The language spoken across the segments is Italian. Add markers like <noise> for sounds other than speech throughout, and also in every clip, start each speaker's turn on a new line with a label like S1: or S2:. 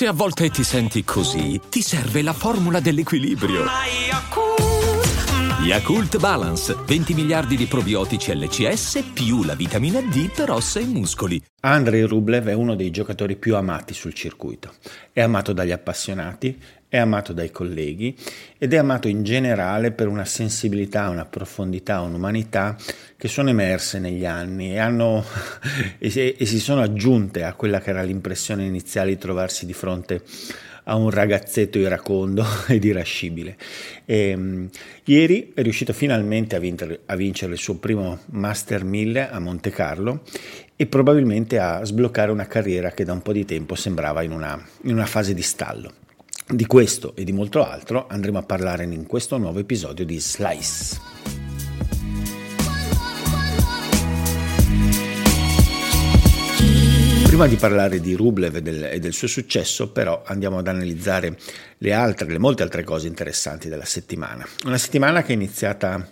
S1: Se a volte ti senti così, ti serve la formula dell'equilibrio. Yakult Balance, 20 miliardi di probiotici LCS più la vitamina D per ossa e muscoli.
S2: Andrei Rublev è uno dei giocatori più amati sul circuito. È amato dagli appassionati, è amato dai colleghi ed è amato in generale per una sensibilità, una profondità, un'umanità che sono emerse negli anni e, hanno, <laughs> e, e si sono aggiunte a quella che era l'impressione iniziale di trovarsi di fronte a un ragazzetto iracondo <laughs> ed irascibile. E, um, ieri è riuscito finalmente a vincere, a vincere il suo primo Master 1000 a Monte Carlo e probabilmente a sbloccare una carriera che da un po' di tempo sembrava in una, in una fase di stallo. Di questo e di molto altro andremo a parlare in questo nuovo episodio di Slice. Prima di parlare di Rublev e del, e del, suo successo, però, andiamo ad analizzare le altre, le molte altre cose interessanti della settimana. Una settimana che è iniziata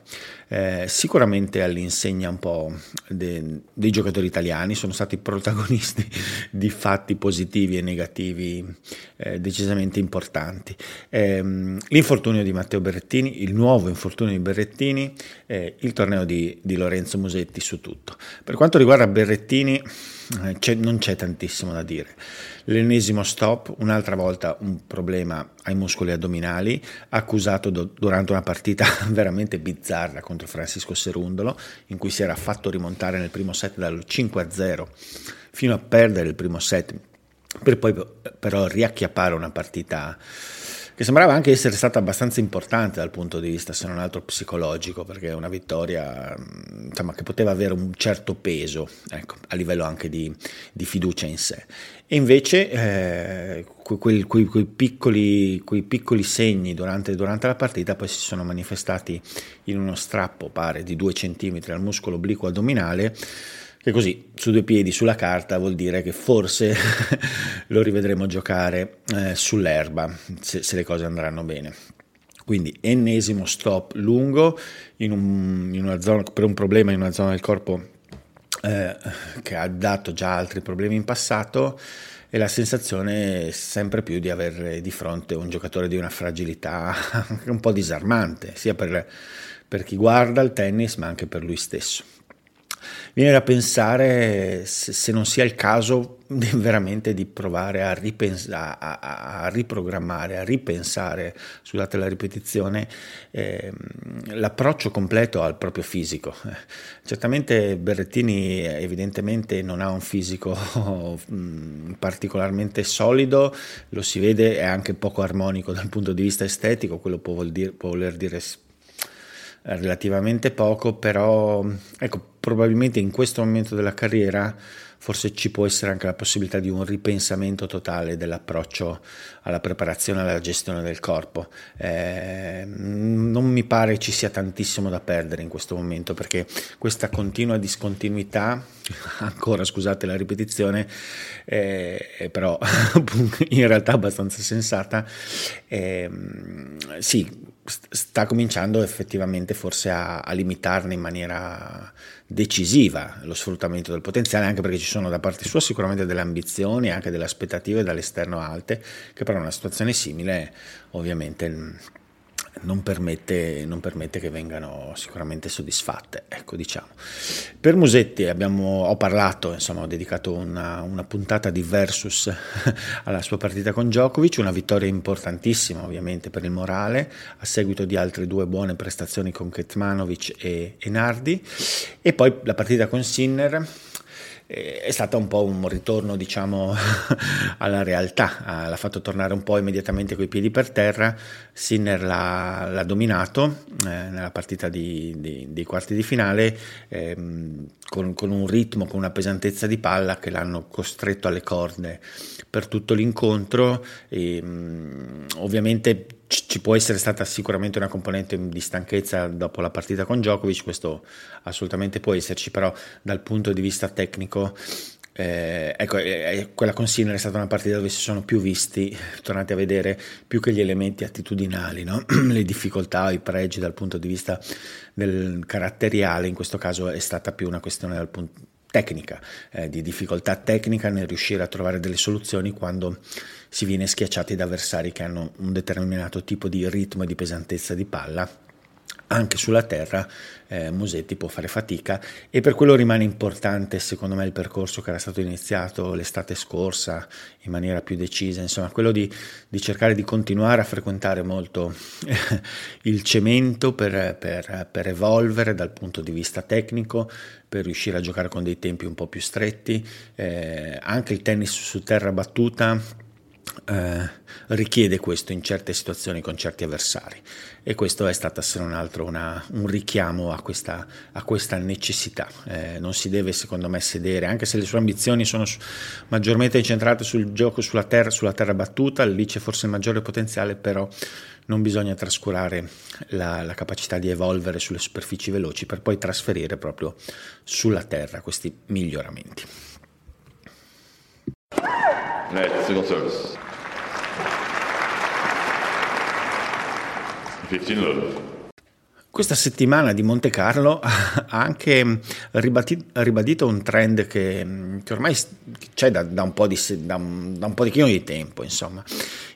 S2: eh, sicuramente all'insegna un po' de, dei giocatori italiani, sono stati protagonisti <laughs> di fatti positivi e negativi eh, decisamente importanti. Eh, l'infortunio di Matteo Berrettini, il nuovo infortunio di Berrettini, eh, il torneo di, di Lorenzo Musetti su tutto. Per quanto riguarda Berrettini, c'è, non c'è tantissimo da dire. L'ennesimo stop, un'altra volta un problema ai muscoli addominali, accusato do, durante una partita <laughs> veramente bizzarra contro Francisco Serundolo, in cui si era fatto rimontare nel primo set dal 5-0 fino a perdere il primo set, per poi però riacchiappare una partita che sembrava anche essere stata abbastanza importante dal punto di vista, se non altro, psicologico, perché è una vittoria insomma, che poteva avere un certo peso, ecco, a livello anche di, di, fiducia in sé. E invece eh, quei, quei, quei, piccoli, quei, piccoli, segni durante, durante, la partita poi si sono manifestati in uno strappo, pare, di 2 cm al muscolo obliquo addominale, che così su due piedi sulla carta vuol dire che forse <laughs> lo rivedremo giocare eh, sull'erba se, se, le cose andranno bene. Quindi ennesimo stop lungo in un, in zona, per un problema in una zona del corpo eh, che ha dato già altri problemi in passato e la sensazione sempre più di avere di fronte un giocatore di una fragilità <laughs> un po' disarmante, sia per, per chi guarda il tennis ma anche per lui stesso. Viene da pensare se, se non sia il caso <laughs> veramente di provare a, ripens- a, a, a, riprogrammare, a ripensare, scusate la ripetizione, eh, l'approccio completo al proprio fisico. <laughs> Certamente Berrettini evidentemente non ha un fisico <laughs> mm, particolarmente solido, lo si vede, è anche poco armonico dal punto di vista estetico, quello può, dir- può voler dire relativamente poco, però ecco, probabilmente in questo momento della carriera forse ci può essere anche la possibilità di un ripensamento totale dell'approccio alla preparazione e alla gestione del corpo. Eh, non mi pare ci sia tantissimo da perdere in questo momento perché questa continua discontinuità, <laughs> ancora scusate la ripetizione, eh, è però <laughs> in realtà abbastanza sensata, eh, sì, sta cominciando effettivamente forse a, a, limitarne in maniera decisiva lo sfruttamento del potenziale, anche perché ci sono da parte sua sicuramente delle ambizioni, anche delle aspettative dall'esterno alte, che però in una situazione simile ovviamente non permette, non permette, che vengano sicuramente soddisfatte. Ecco, diciamo. Per Musetti abbiamo, ho parlato, insomma, ho dedicato una, una, puntata di versus <laughs> alla sua partita con Djokovic, una vittoria importantissima ovviamente per il morale, a seguito di altre due buone prestazioni con Ketmanovic e, e Nardi, e poi la partita con Sinner è stato un po' un ritorno diciamo <laughs> alla realtà, l'ha fatto tornare un po' immediatamente coi piedi per terra, Sinner l'ha, l'ha dominato eh, nella partita di, di, dei quarti di finale eh, con, con, un ritmo, con una pesantezza di palla che l'hanno costretto alle corde per tutto l'incontro. E mh, ovviamente ci può essere stata sicuramente una componente di stanchezza dopo la partita con Djokovic, questo assolutamente può esserci, però dal punto di vista tecnico eh, ecco, eh, quella con Sinner è stata una partita dove si sono più visti, <laughs> tornate a vedere, più che gli elementi attitudinali, no? <clears throat> le difficoltà, i pregi dal punto di vista del caratteriale, in questo caso è stata più una questione dal punto tecnica, eh, di difficoltà tecnica nel riuscire a trovare delle soluzioni quando si viene schiacciati da avversari che hanno un determinato tipo di ritmo e di pesantezza di palla anche sulla terra eh, Musetti può fare fatica. E per quello rimane importante secondo me il percorso che era stato iniziato l'estate scorsa in maniera più decisa, insomma quello di, di cercare di continuare a frequentare molto <laughs> il cemento per, per, per, evolvere dal punto di vista tecnico, per riuscire a giocare con dei tempi un po' più stretti, eh, anche il tennis su terra battuta eh, richiede questo in certe situazioni con certi avversari e questo è stato se non altro una, un richiamo a questa, a questa necessità. Eh, non si deve secondo me sedere, anche se le sue ambizioni sono su, maggiormente incentrate sul gioco sulla terra, sulla terra battuta, lì c'è forse il maggiore potenziale, però non bisogna trascurare la, la, capacità di evolvere sulle superfici veloci per poi trasferire proprio sulla terra questi miglioramenti. Net, single service. 15 love. Questa settimana di Monte Carlo <laughs> ha anche ribadito un trend che, che ormai c'è da, da, un po di, da, un, da un po' di tempo, insomma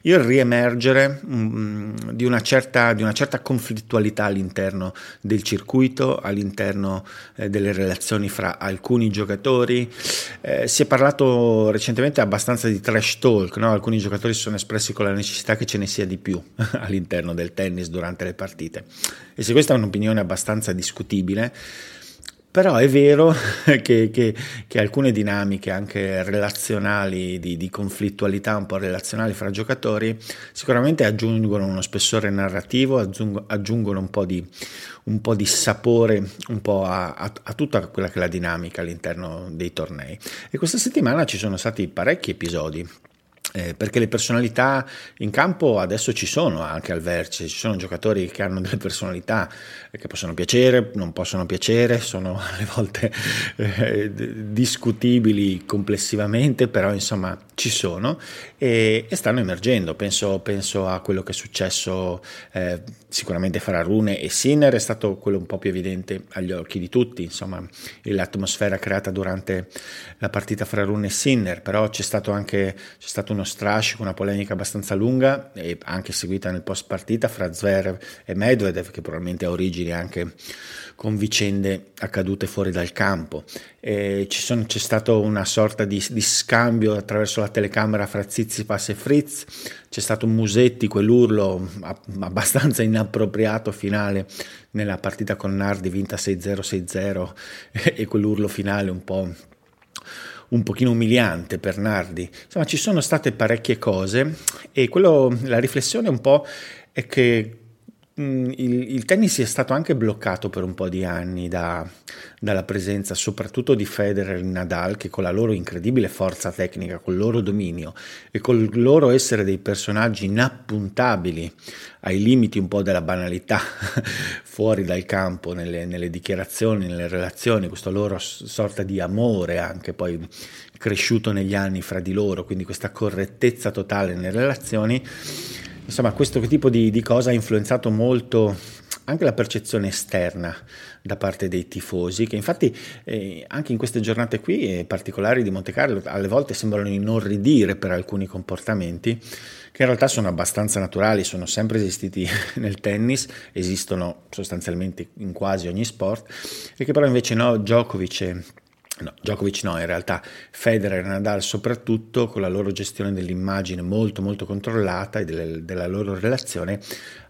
S2: il riemergere um, di, una certa, di, una certa, conflittualità all'interno del circuito, all'interno eh, delle relazioni fra alcuni giocatori. Eh, si è parlato recentemente abbastanza di trash talk, no? alcuni giocatori si sono espressi con la necessità che ce ne sia di più <laughs> all'interno del tennis durante le partite. E se questa è un'opinione abbastanza discutibile, però è vero <laughs> che, che, che, alcune dinamiche anche relazionali, di, di, conflittualità un po' relazionali fra giocatori, sicuramente aggiungono uno spessore narrativo, aggiungo, aggiungono un po' di, un po' di sapore un po' a, a, a, tutta quella che è la dinamica all'interno dei tornei. E questa settimana ci sono stati parecchi episodi eh, perché le personalità in campo adesso ci sono anche al vertice, ci sono giocatori che hanno delle personalità che possono piacere, non possono piacere, sono <laughs> alle volte eh, discutibili complessivamente, però insomma ci sono e, e stanno emergendo. Penso, penso, a quello che è successo eh, sicuramente fra Rune e Sinner, è stato quello un po' più evidente agli occhi di tutti, insomma l'atmosfera creata durante la partita fra Rune e Sinner, però c'è stato anche c'è stato uno strascico, una polemica abbastanza lunga e anche seguita nel post partita fra Zverev e Medvedev che probabilmente ha origini anche con vicende accadute fuori dal campo. Sono, c'è stato una sorta di, di, scambio attraverso la telecamera fra Zizipas e Fritz, c'è stato Musetti, quell'urlo abbastanza <laughs> inappropriato finale nella partita con Nardi vinta 6-0-6-0 <laughs> e quell'urlo finale un po' un pochino umiliante per Nardi. Insomma, ci sono state parecchie cose e quello, la riflessione un po' è che il, il, tennis è stato anche bloccato per un po' di anni da, dalla presenza soprattutto di Federer e Nadal che con la loro incredibile forza tecnica, col loro dominio e col loro essere dei personaggi inappuntabili ai limiti un po' della banalità <laughs> fuori dal campo, nelle, nelle dichiarazioni, nelle relazioni, questa loro sorta di amore anche poi cresciuto negli anni fra di loro, quindi questa correttezza totale nelle relazioni Insomma, questo tipo di, di cosa ha influenzato molto anche la percezione esterna da parte dei tifosi, che infatti eh, anche in queste giornate qui eh, particolari di Monte Carlo alle volte sembrano inorridire per alcuni comportamenti che in realtà sono abbastanza naturali, sono sempre esistiti <laughs> nel tennis, esistono sostanzialmente in quasi ogni sport e che però invece no, Djokovic No, Djokovic no, in realtà Federer e Nadal soprattutto con la loro gestione dell'immagine molto molto controllata e delle, della loro relazione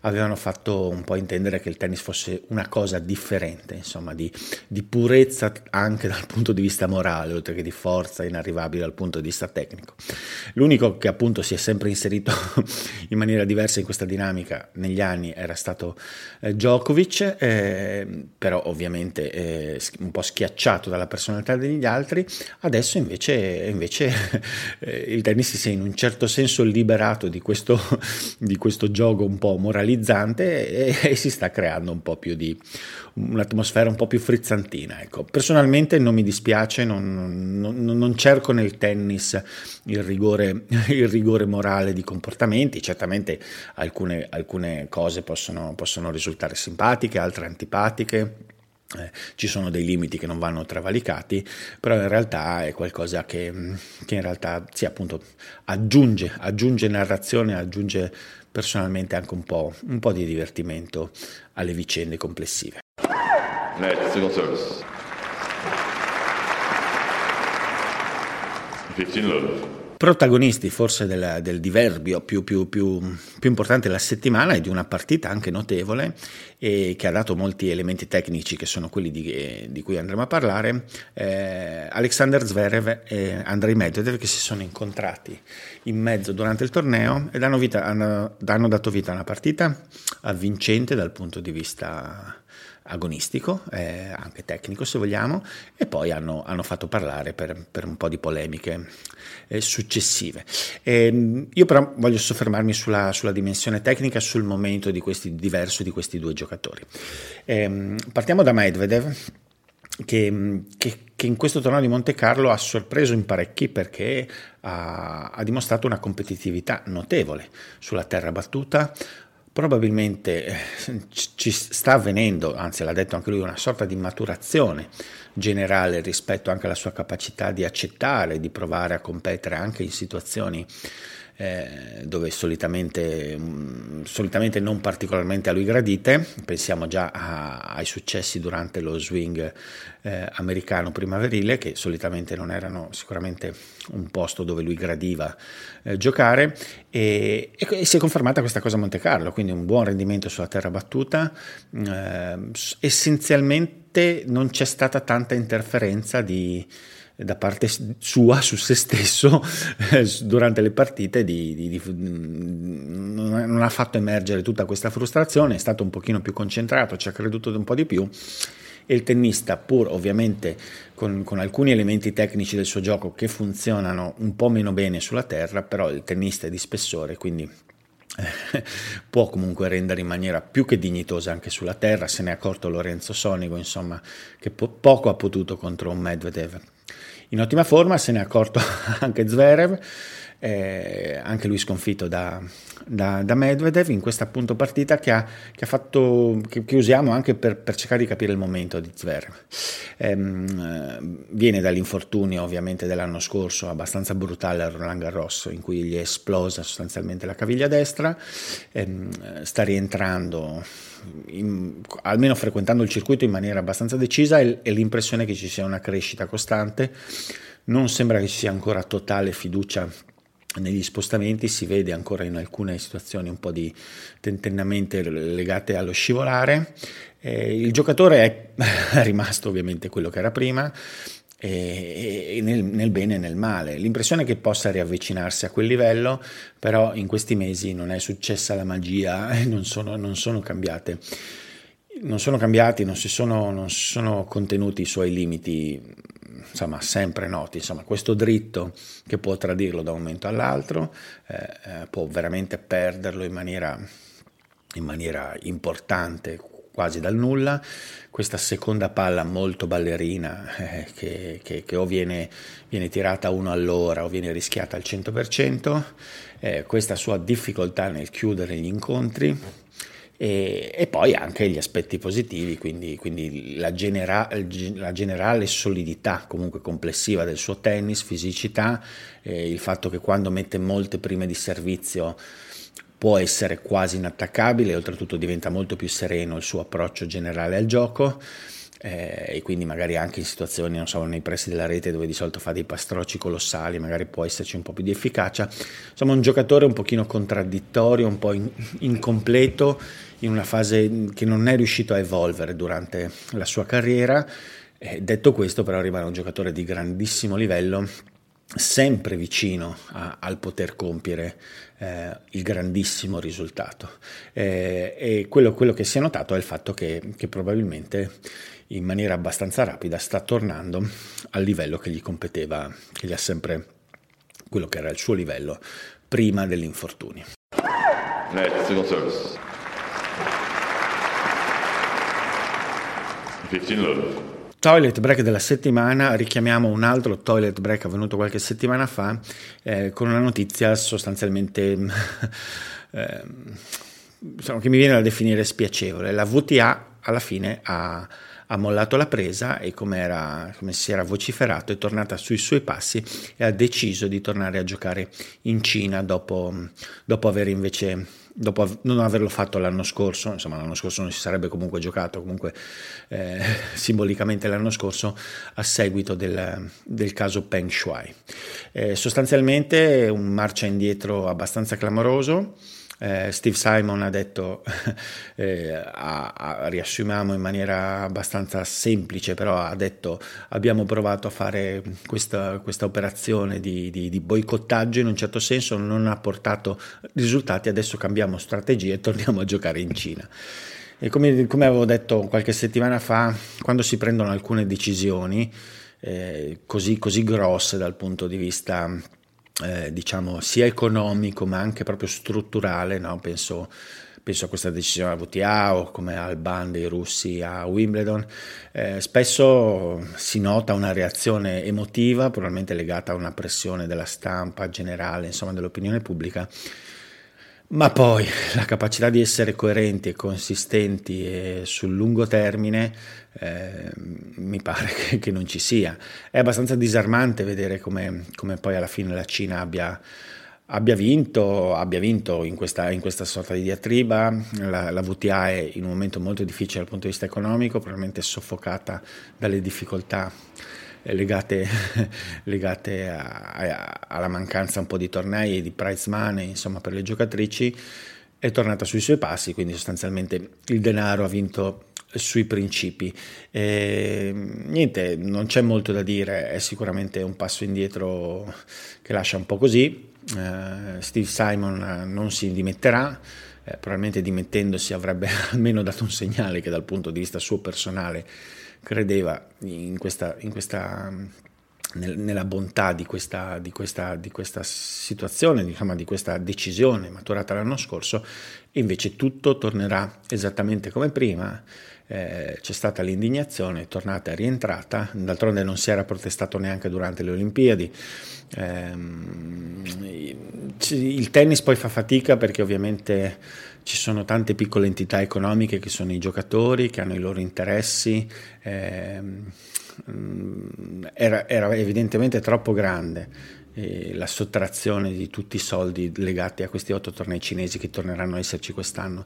S2: avevano fatto un po' intendere che il tennis fosse una cosa differente, insomma di, di purezza anche dal punto di vista morale, oltre che di forza inarrivabile dal punto di vista tecnico. L'unico che appunto si è sempre inserito <laughs> in maniera diversa in questa dinamica negli anni era stato eh, Djokovic, eh, però ovviamente eh, un po' schiacciato dalla personalità degli altri, adesso invece, invece <laughs> eh, il tennis si è in un certo senso liberato di questo, <laughs> di questo gioco un po' moralizzante e, <laughs> e, si sta creando un po' più di un'atmosfera un po' più frizzantina. Ecco. Personalmente non mi dispiace, non, non, non cerco nel tennis il rigore, il rigore, morale di comportamenti, certamente alcune, alcune cose possono, possono risultare simpatiche, altre antipatiche ci sono dei limiti che non vanno travalicati, però in realtà è qualcosa che, che in realtà sì, appunto, aggiunge, aggiunge narrazione, aggiunge personalmente anche un po', un po' di divertimento alle vicende complessive. Net, single service. 15 love protagonisti forse del, del diverbio più, più, più, più, importante della settimana e di una partita anche notevole e che ha dato molti elementi tecnici che sono quelli di, di cui andremo a parlare, eh, Alexander Zverev e Andrei Medvedev che si sono incontrati in mezzo durante il torneo ed hanno, vita, hanno, hanno dato vita a una partita avvincente dal punto di vista agonistico, eh, anche tecnico se vogliamo, e poi hanno, hanno fatto parlare per, per, un po' di polemiche eh, successive. Eh, io però voglio soffermarmi sulla, sulla, dimensione tecnica, sul momento di questi, diverso di questi due giocatori. Ehm, partiamo da Medvedev. Che, che, che, in questo torneo di Monte Carlo ha sorpreso in parecchi perché ha, ha dimostrato una competitività notevole sulla terra battuta, probabilmente eh, ci sta avvenendo, anzi l'ha detto anche lui, una sorta di maturazione generale rispetto anche alla sua capacità di accettare, di provare a competere anche in situazioni eh, dove solitamente, mm, solitamente, non particolarmente a lui gradite, pensiamo già a, ai successi durante lo swing eh, americano primaverile che solitamente non erano sicuramente un posto dove lui gradiva eh, giocare. E, e, e, si è confermata questa cosa a Monte Carlo, quindi un buon rendimento sulla terra battuta, eh, essenzialmente non c'è stata tanta interferenza di da parte sua su se stesso <laughs> eh, durante le partite di, di, di, non ha fatto emergere tutta questa frustrazione, è stato un pochino più concentrato, ci ha creduto un po' di più. E il tennista pur ovviamente con, con, alcuni elementi tecnici del suo gioco che funzionano un po' meno bene sulla terra, però il tennista è di spessore, quindi <laughs> può comunque rendere in maniera più che dignitosa anche sulla terra, se ne è accorto Lorenzo Sonigo, insomma, che po- poco ha potuto contro un Medvedev in ottima forma, se ne è accorto <laughs> anche Zverev, eh, anche lui sconfitto da, da, da, Medvedev in questa appunto partita che, ha, che, ha fatto, che, che usiamo anche per, per, cercare di capire il momento di Zverev. Ehm, viene dall'infortunio ovviamente dell'anno scorso abbastanza brutale a Roland Garros in cui gli è esplosa sostanzialmente la caviglia destra, ehm, sta rientrando in, almeno frequentando il circuito in maniera abbastanza decisa e l'impressione che ci sia una crescita costante. Non sembra che ci sia ancora totale fiducia negli spostamenti si vede ancora in alcune situazioni un po' di tentennamenti legate allo scivolare. Eh, il giocatore è <laughs> rimasto ovviamente quello che era prima, e, nel, nel, bene e nel male. L'impressione è che possa riavvicinarsi a quel livello, però in questi mesi non è successa la magia <laughs> non sono, non sono cambiate. Non sono cambiati, non si sono, non sono contenuti i suoi limiti, insomma, sempre noti. Insomma, questo dritto che può tradirlo da un momento all'altro, eh, eh può veramente perderlo in maniera, in maniera importante, quasi dal nulla, questa seconda palla molto ballerina eh, che, che, che, o viene, viene, tirata uno all'ora o viene rischiata al 100%, eh, questa sua difficoltà nel chiudere gli incontri e, e poi anche gli aspetti positivi, quindi, quindi la, genera, la, generale solidità comunque complessiva del suo tennis, fisicità, eh, il fatto che quando mette molte prime di servizio può essere quasi inattaccabile, oltretutto diventa molto più sereno il suo approccio generale al gioco. Eh, e quindi magari anche in situazioni, non so, nei pressi della rete dove di solito fa dei pastrocci colossali, magari può esserci un po' più di efficacia. Insomma, un giocatore un pochino contraddittorio, un po' in, incompleto, in una fase che non è riuscito a evolvere durante la sua carriera. Eh, detto questo, però rimane un giocatore di grandissimo livello sempre vicino a, al poter compiere eh, il grandissimo risultato. Eh, e quello, quello, che si è notato è il fatto che, che, probabilmente in maniera abbastanza rapida sta tornando al livello che gli competeva, che gli ha sempre quello che era il suo livello prima dell'infortunio. Net, single service. 15 love. Toilet break della settimana, richiamiamo un altro toilet break avvenuto qualche settimana fa eh, con una notizia sostanzialmente <laughs> eh, che mi viene da definire spiacevole. La VTA alla fine ha ha mollato la presa e come, era, come si era vociferato è tornata sui suoi passi e ha deciso di tornare a giocare in Cina dopo, dopo aver invece dopo non averlo fatto l'anno scorso, insomma l'anno scorso non si sarebbe comunque giocato, comunque eh, <laughs> simbolicamente l'anno scorso a seguito del, del caso Peng Shuai. Eh, sostanzialmente un marcia indietro abbastanza clamoroso, eh, Steve Simon ha detto, <laughs> eh, a, a, riassumiamo in maniera abbastanza semplice, però ha detto abbiamo provato a fare questa, questa operazione di, di, di, boicottaggio in un certo senso, non ha portato risultati, adesso cambiamo strategia e torniamo a giocare in Cina. E come, come avevo detto qualche settimana fa, quando si prendono alcune decisioni eh, così, così grosse dal punto di vista eh, diciamo sia economico ma anche proprio strutturale, no? penso, penso, a questa decisione a VTA o come al ban dei russi a Wimbledon, eh, spesso si nota una reazione emotiva, probabilmente legata a una pressione della stampa generale, insomma dell'opinione pubblica, ma poi la capacità di essere coerenti e consistenti e sul lungo termine eh, mi pare <laughs> che, che, non ci sia. È abbastanza disarmante vedere come, come poi alla fine la Cina abbia, abbia vinto, abbia vinto in, questa, in questa, sorta di diatriba. La, la, VTA è in un momento molto difficile dal punto di vista economico, probabilmente soffocata dalle difficoltà legate, <laughs> legate a, a, alla mancanza un po' di tornei e di prize money insomma, per le giocatrici, è tornata sui suoi passi, quindi sostanzialmente il denaro ha vinto sui principi. E, niente, non c'è molto da dire, è sicuramente un passo indietro che lascia un po' così. Uh, Steve Simon non si dimetterà, eh, probabilmente dimettendosi avrebbe <laughs> almeno dato un segnale che dal punto di vista suo personale credeva in questa, in questa nel, nella bontà di questa, di questa, di questa situazione, diciamo, di questa decisione maturata l'anno scorso, invece tutto tornerà esattamente come prima. Eh, c'è stata l'indignazione, è tornata, è rientrata, d'altronde non si era protestato neanche durante le Olimpiadi. Eh, il tennis poi fa fatica perché ovviamente ci sono tante piccole entità economiche che sono i giocatori, che hanno i loro interessi. Eh, era, era, evidentemente troppo grande eh, la sottrazione di tutti i soldi legati a questi otto tornei cinesi che torneranno a esserci quest'anno.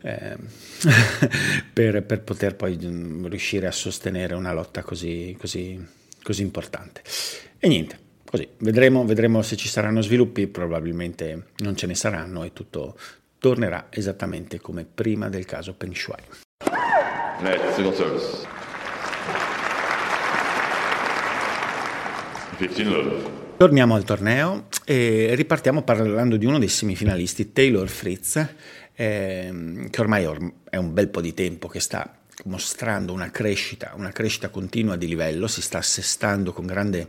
S2: Eh, <laughs> per, per, poter poi mm, riuscire a sostenere una lotta così, così, così importante. E niente, così vedremo, vedremo, se ci saranno sviluppi, probabilmente non ce ne saranno e tutto, tornerà esattamente come prima del caso Peng Shuai. Torniamo al torneo e ripartiamo parlando di uno dei semifinalisti, Taylor Fritz, ehm, che ormai è un bel po' di tempo che sta mostrando una crescita, una crescita continua di livello, si sta assestando con grande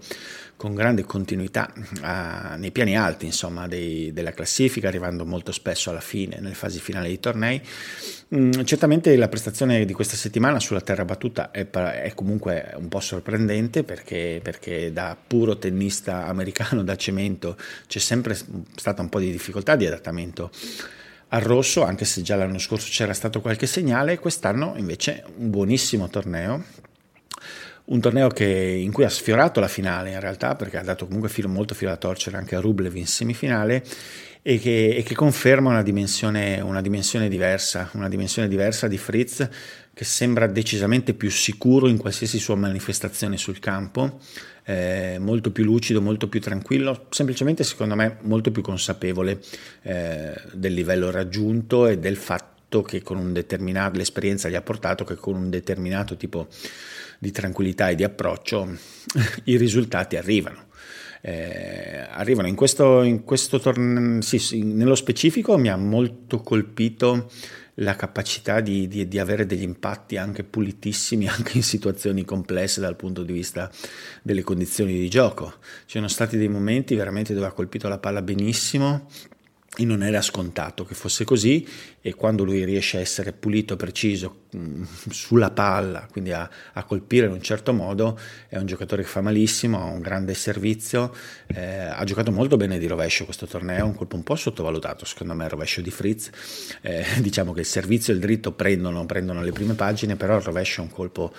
S2: con grande continuità uh, nei piani alti insomma, dei, della classifica, arrivando molto spesso alla fine, nelle fasi finali dei tornei. Mm, certamente la prestazione di questa settimana sulla terra battuta è, è comunque un po' sorprendente perché, perché, da puro tennista americano da cemento c'è sempre stata un po' di difficoltà di adattamento al rosso, anche se già l'anno scorso c'era stato qualche segnale, quest'anno invece un buonissimo torneo. Un torneo che, in cui ha sfiorato la finale in realtà perché ha dato comunque filo, molto filo da torcere anche a Rublev in semifinale e che, e che conferma una dimensione, una dimensione, diversa, una dimensione diversa di Fritz che sembra decisamente più sicuro in qualsiasi sua manifestazione sul campo, eh, molto più lucido, molto più tranquillo, semplicemente secondo me molto più consapevole eh, del livello raggiunto e del fatto che con un determinato, l'esperienza gli ha portato che con un determinato tipo di tranquillità e di approccio, <laughs> i risultati arrivano. Eh, arrivano in questo, in questo torneo, sì, sì, nello specifico mi ha molto colpito la capacità di, di, di, avere degli impatti anche pulitissimi <laughs> anche in situazioni complesse dal punto di vista delle condizioni di gioco. Ci sono stati dei momenti veramente dove ha colpito la palla benissimo e non era scontato che fosse così e quando lui riesce a essere pulito, preciso mm, sulla palla, quindi a, a, colpire in un certo modo, è un giocatore che fa malissimo, ha un grande servizio, eh, ha giocato molto bene di rovescio questo torneo, un colpo un po' sottovalutato secondo me il rovescio di Fritz, eh, <laughs> diciamo che il servizio e il dritto prendono, prendono le prime pagine, però il rovescio è un colpo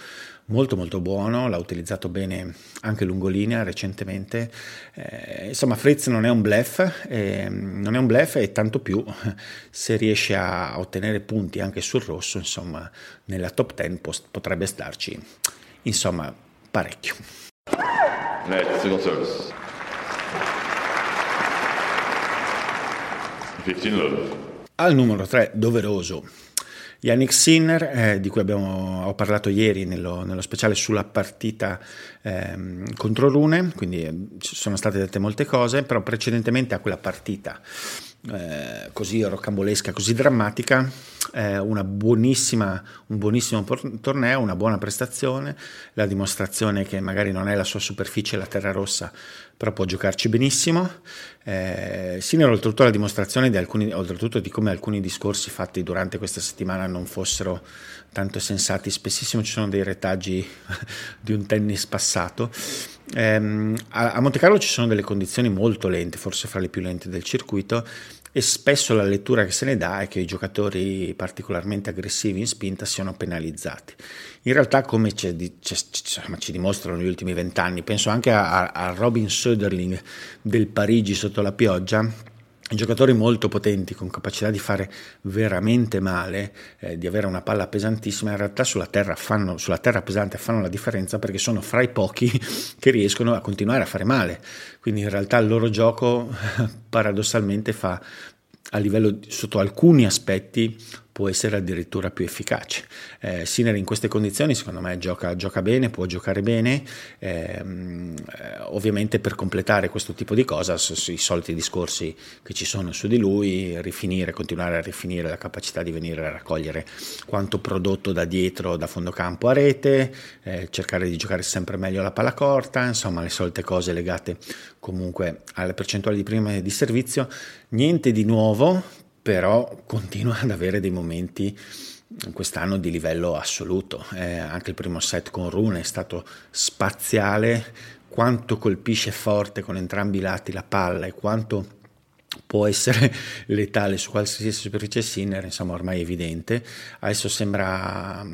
S2: molto molto buono, l'ha utilizzato bene anche lungolinea recentemente. Eh, insomma, Fritz non è un bluff, eh, non è un bluff e tanto più <laughs> se riesce a ottenere punti anche sul rosso, insomma, nella top 10 potrebbe starci, insomma, parecchio. Net, single service. 15 love. Al numero 3, doveroso, Yannick Sinner, eh, di cui abbiamo, ho parlato ieri nello, nello speciale sulla partita eh, contro Rune, quindi eh, ci sono state dette molte cose, però precedentemente a quella partita eh, così rocambolesca, così drammatica, buonissima, un buonissimo torneo, una buona prestazione, la dimostrazione che magari non è la sua superficie la terra rossa, però può giocarci benissimo. Eh, Sinner oltretutto la dimostrazione di, alcuni, oltretutto di come alcuni discorsi fatti durante questa settimana non fossero tanto sensati, spessissimo ci sono dei retaggi <laughs> di un tennis passato. Eh, a, a Monte Carlo ci sono delle condizioni molto lente, forse fra le più lente del circuito, e spesso la lettura che se ne dà è che i giocatori particolarmente aggressivi in spinta siano penalizzati. In realtà, come ci, ci, ci dimostrano gli ultimi vent'anni, penso anche a, a Robin Söderling del Parigi sotto la pioggia, giocatori molto potenti con capacità di fare veramente male, eh, di avere una palla pesantissima, in realtà sulla terra, fanno, sulla terra pesante fanno la differenza perché sono fra i pochi <laughs> che riescono a continuare a fare male. Quindi in realtà il loro gioco <laughs> paradossalmente fa a livello sotto alcuni aspetti può essere addirittura più efficace. Eh, Sinner in queste condizioni secondo me gioca, gioca bene, può giocare bene, ehm, eh, ovviamente per completare questo tipo di cosa, i soliti discorsi che ci sono su di lui, rifinire, continuare a rifinire la capacità di venire a raccogliere quanto prodotto da dietro, da fondo campo a rete, eh, cercare di giocare sempre meglio la palla corta, insomma le solite cose legate comunque alle percentuali di prima di servizio, niente di nuovo, però continua ad avere dei momenti quest'anno di livello assoluto. Eh, anche il primo set con Rune è stato spaziale, quanto colpisce forte con entrambi i lati la palla e quanto può essere <laughs> letale su qualsiasi superficie Sinner, insomma ormai è evidente. Adesso sembra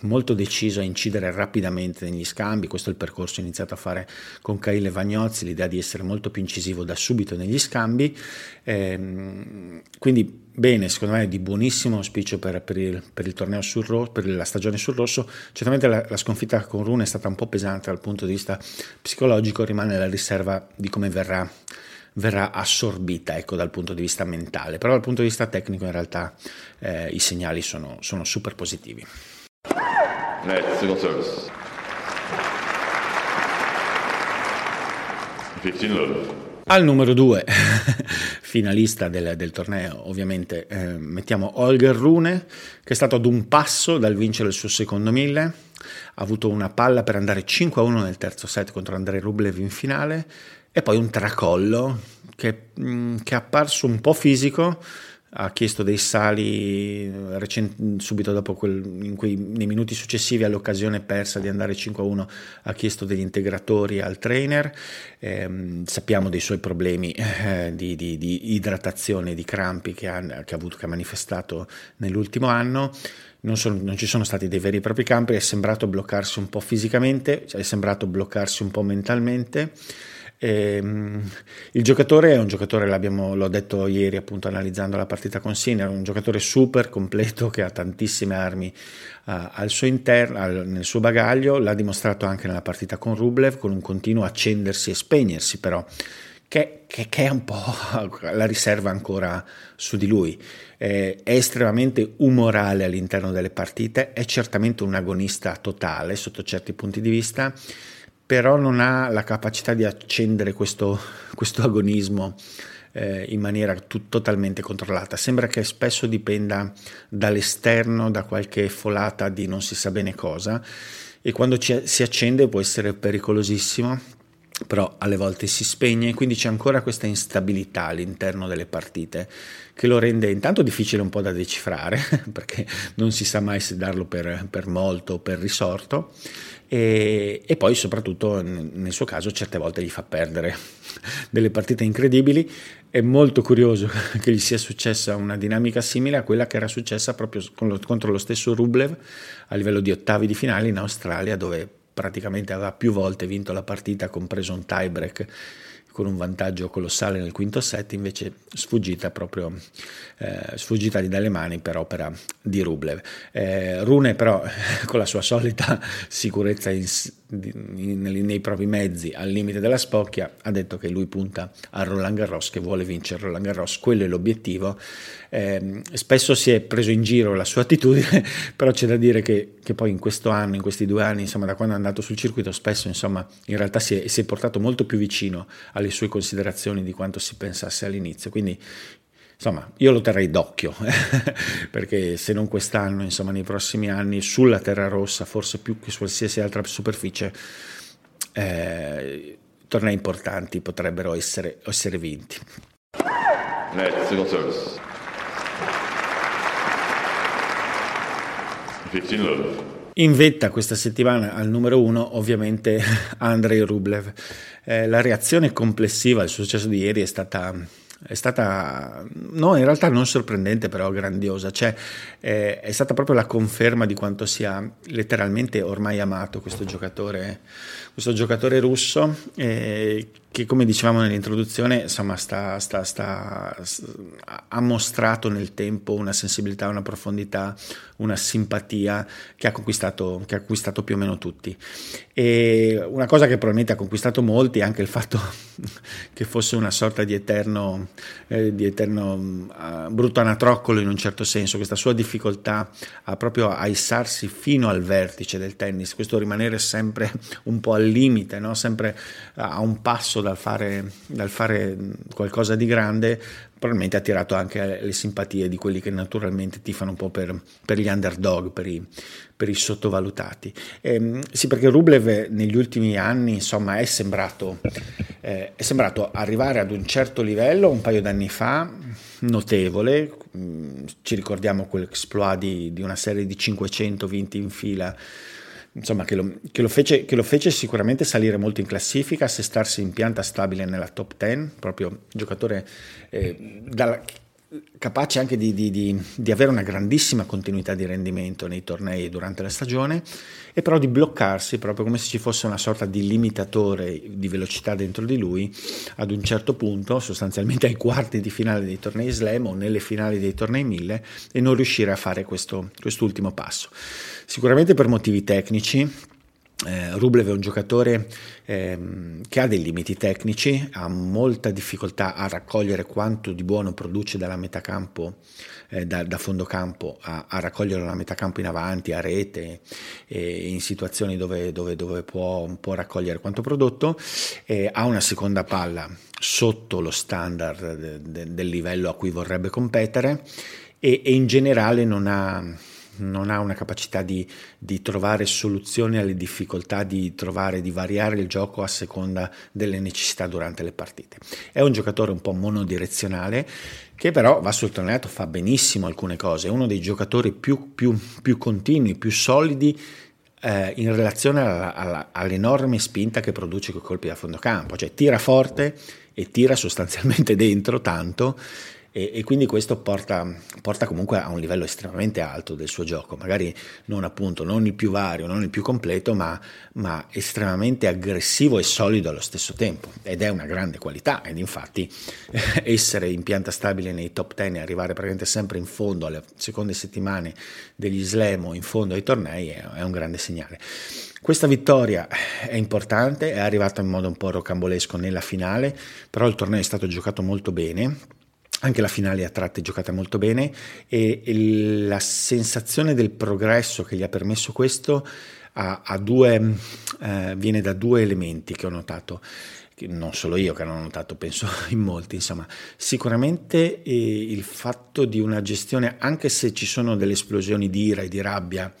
S2: molto deciso a incidere rapidamente negli scambi, questo è il percorso iniziato a fare con Caile Vagnozzi, l'idea di essere molto più incisivo da subito negli scambi, ehm, quindi bene, secondo me è di buonissimo auspicio per, per, il, per il, torneo sul rosso, per la stagione sul rosso, certamente la, la sconfitta con Rune è stata un po' pesante dal punto di vista psicologico, rimane la riserva di come verrà verrà assorbita ecco, dal punto di vista mentale, però dal punto di vista tecnico in realtà eh, i segnali sono, sono super positivi. Single service. 15 love. Al numero 2, <laughs> finalista del, del, torneo, ovviamente eh, mettiamo Holger Rune, che è stato ad un passo dal vincere il suo secondo mille, ha avuto una palla per andare 5-1 nel terzo set contro Andrei Rublev in finale, e poi un tracollo che, mm, che è apparso un po' fisico, ha chiesto dei sali recent- subito dopo quel, quei, nei minuti successivi all'occasione persa di andare 5-1 ha chiesto degli integratori al trainer. Eh, sappiamo dei suoi problemi eh, di, di, di, idratazione di crampi che ha, che ha, avuto, che ha manifestato nell'ultimo anno. Non, sono, non, ci sono stati dei veri e propri campi è sembrato bloccarsi un po' fisicamente è sembrato bloccarsi un po' mentalmente ehm, il giocatore è un giocatore, l'ho detto ieri appunto analizzando la partita con Sinner, un giocatore super completo che ha tantissime armi uh, al suo interno, al, nel suo bagaglio, l'ha dimostrato anche nella partita con Rublev con un continuo accendersi e spegnersi però. Che, che, che, è un po' <laughs> la riserva ancora su di lui. Eh, è estremamente umorale all'interno delle partite, è certamente un agonista totale sotto certi punti di vista però non ha la capacità di accendere questo, questo agonismo eh, in maniera tut- totalmente controllata. Sembra che spesso dipenda dall'esterno, da qualche folata di non si sa bene cosa e quando ci, si accende può essere pericolosissimo però alle volte si spegne, quindi c'è ancora questa instabilità all'interno delle partite che lo rende intanto difficile un po' da decifrare, <laughs> perché non si sa mai se darlo per, per molto o per risorto, e, e, poi soprattutto nel suo caso certe volte gli fa perdere <laughs> delle partite incredibili. È molto curioso <laughs> che gli sia successa una dinamica simile a quella che era successa proprio lo, contro lo stesso Rublev a livello di ottavi di finale in Australia, dove praticamente aveva più volte vinto la partita, compreso un tiebreak con un vantaggio colossale nel quinto set, invece sfuggita proprio eh, sfuggitagli dalle mani per opera di Rublev. Eh, Rune però <laughs> con la sua solita sicurezza in, nei propri mezzi al limite della spocchia ha detto che lui punta a Roland Garros, che vuole vincere Roland Garros, quello è l'obiettivo. Eh, spesso si è preso in giro la sua attitudine, <laughs> però c'è da dire che, che, poi in questo anno, in questi due anni, insomma da quando è andato sul circuito, spesso insomma in realtà si è, si è portato molto più vicino alle le sue considerazioni di quanto si pensasse all'inizio. Quindi insomma, io lo terrei d'occhio, <laughs> perché se non quest'anno, insomma, nei prossimi anni, sulla terra rossa, forse più che su qualsiasi altra superficie, eh, tornei importanti potrebbero essere, essere vinti. Net, single service. 15 love. In vetta questa settimana al numero uno ovviamente <laughs> Andrei Rublev. Eh, la reazione complessiva al successo di ieri è stata, è stata, no in realtà non sorprendente però grandiosa, cioè eh, è stata proprio la conferma di quanto sia letteralmente ormai amato questo giocatore, questo giocatore russo eh, che come dicevamo nell'introduzione insomma sta, sta, sta, ha mostrato nel tempo una sensibilità, una profondità, una simpatia che ha, conquistato, che ha conquistato più o meno tutti. E una cosa che probabilmente ha conquistato molti è anche il fatto <laughs> che fosse una sorta di eterno, eh, di eterno uh, brutto anatroccolo in un certo senso, questa sua difficoltà a proprio a issarsi fino al vertice del tennis, questo rimanere sempre un po' al limite, no? sempre a un passo dal fare, dal fare qualcosa di grande, probabilmente ha attirato anche le simpatie di quelli che naturalmente tifano un po' per, per gli underdog, per i, per i sottovalutati. Eh, sì, perché Rublev negli ultimi anni insomma, è, sembrato, eh, è sembrato arrivare ad un certo livello un paio d'anni fa, notevole, mm, ci ricordiamo quell'exploit di, di una serie di 500 vinti in fila insomma, che lo, che, lo fece, che lo, fece, sicuramente salire molto in classifica, assestarsi in pianta stabile nella top 10, proprio giocatore eh, dalla, capace anche di, di, di, di, avere una grandissima continuità di rendimento nei tornei durante la stagione e però di bloccarsi proprio come se ci fosse una sorta di limitatore di velocità dentro di lui ad un certo punto, sostanzialmente <laughs> ai quarti di finale dei tornei slam o nelle finali dei tornei 1000 e non riuscire a fare questo, quest'ultimo passo. Sicuramente per motivi tecnici, eh, Rublev è un giocatore eh, che ha dei limiti tecnici, ha molta difficoltà a raccogliere quanto di buono produce dalla metacampo, eh, da, da fondo campo, a, a raccogliere la metacampo in avanti, a rete, in situazioni dove, dove, dove può, può, raccogliere quanto prodotto, ha una seconda palla sotto lo standard de, de, del livello a cui vorrebbe competere e, e in generale non ha non ha una capacità di, di, trovare soluzioni alle difficoltà di trovare, di variare il gioco a seconda delle necessità durante le partite. È un giocatore un po' monodirezionale che però va sottolineato, fa benissimo alcune cose, è uno dei giocatori più, più, più continui, più solidi eh, in relazione alla, alla, all'enorme spinta che produce con i colpi da fondo campo, cioè tira forte e tira sostanzialmente <laughs> dentro tanto e, e quindi questo porta, porta, comunque a un livello estremamente alto del suo gioco, magari non appunto non il più vario, non il più completo, ma, ma estremamente aggressivo e solido allo stesso tempo ed è una grande qualità ed infatti essere in pianta stabile nei top 10 e arrivare praticamente sempre in fondo alle seconde settimane degli slam o in fondo ai tornei è, è un grande segnale. Questa vittoria è importante, è arrivata in modo un po' rocambolesco nella finale, però il torneo è stato giocato molto bene anche la finale a tratti è giocata molto bene e, la sensazione del progresso che gli ha permesso questo ha, ha due, eh, viene da due elementi che ho notato non solo io che l'ho notato, <laughs> penso in molti, insomma, sicuramente eh, il fatto di una gestione, anche se ci sono delle esplosioni di ira e di rabbia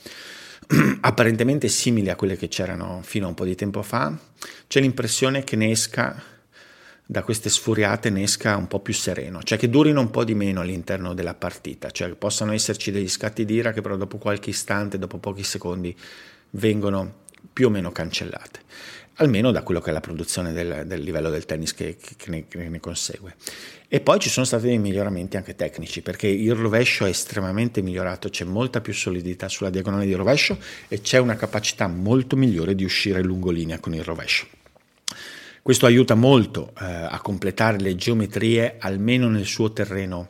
S2: <clears throat> apparentemente simili a quelle che c'erano fino a un po' di tempo fa, c'è l'impressione che ne esca da queste sfuriate ne esca un po' più sereno, cioè che durino un po' di meno all'interno della partita, cioè che possano esserci degli scatti di ira che però dopo qualche istante, dopo pochi secondi vengono più o meno cancellate, almeno da quello che è la produzione del, del livello del tennis che, che, ne, che, ne, consegue. E poi ci sono stati dei miglioramenti anche tecnici, perché il rovescio è estremamente migliorato, c'è molta più solidità sulla diagonale di rovescio e c'è una capacità molto migliore di uscire lungolinea con il rovescio. Questo aiuta molto eh, a completare le geometrie, almeno nel suo terreno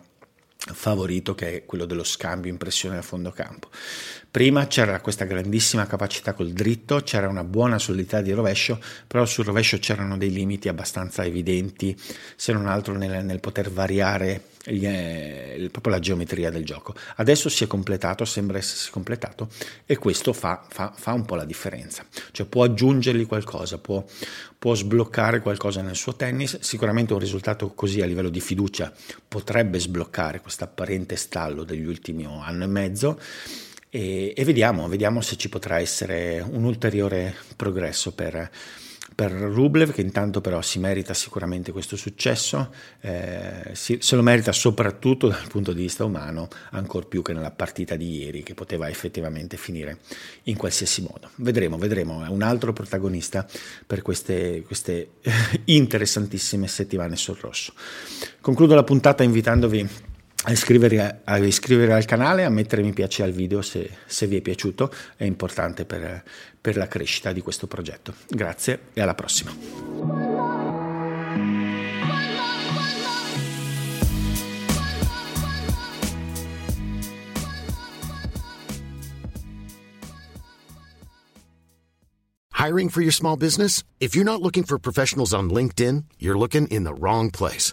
S2: favorito che è quello dello scambio impressione a fondo campo. Prima c'era questa grandissima capacità col dritto, c'era una buona solidità di rovescio, però sul rovescio c'erano dei limiti abbastanza evidenti, se non altro nel, nel poter variare gli, eh, proprio la geometria del gioco. Adesso si è completato, sembra essersi completato e questo fa, fa, fa un po' la differenza, cioè può aggiungergli qualcosa, può, può sbloccare qualcosa nel suo tennis, sicuramente un risultato così a livello di fiducia potrebbe sbloccare questo apparente stallo degli ultimi anno e mezzo e, e vediamo, vediamo, se ci potrà essere un ulteriore progresso per, per Rublev che intanto però si merita sicuramente questo successo, eh, si, se lo merita soprattutto dal punto di vista umano, ancor più che nella partita di ieri che poteva effettivamente finire in qualsiasi modo. Vedremo, vedremo, è un altro protagonista per queste, queste <laughs> interessantissime settimane sul rosso. Concludo la puntata invitandovi a iscrivervi, a iscrivervi, al canale, a mettere mi piace al video se, se vi è piaciuto, è importante per, per la crescita di questo progetto. Grazie e alla prossima.
S3: Hiring for your small business? If you're not looking for professionals on LinkedIn, you're looking in the wrong place.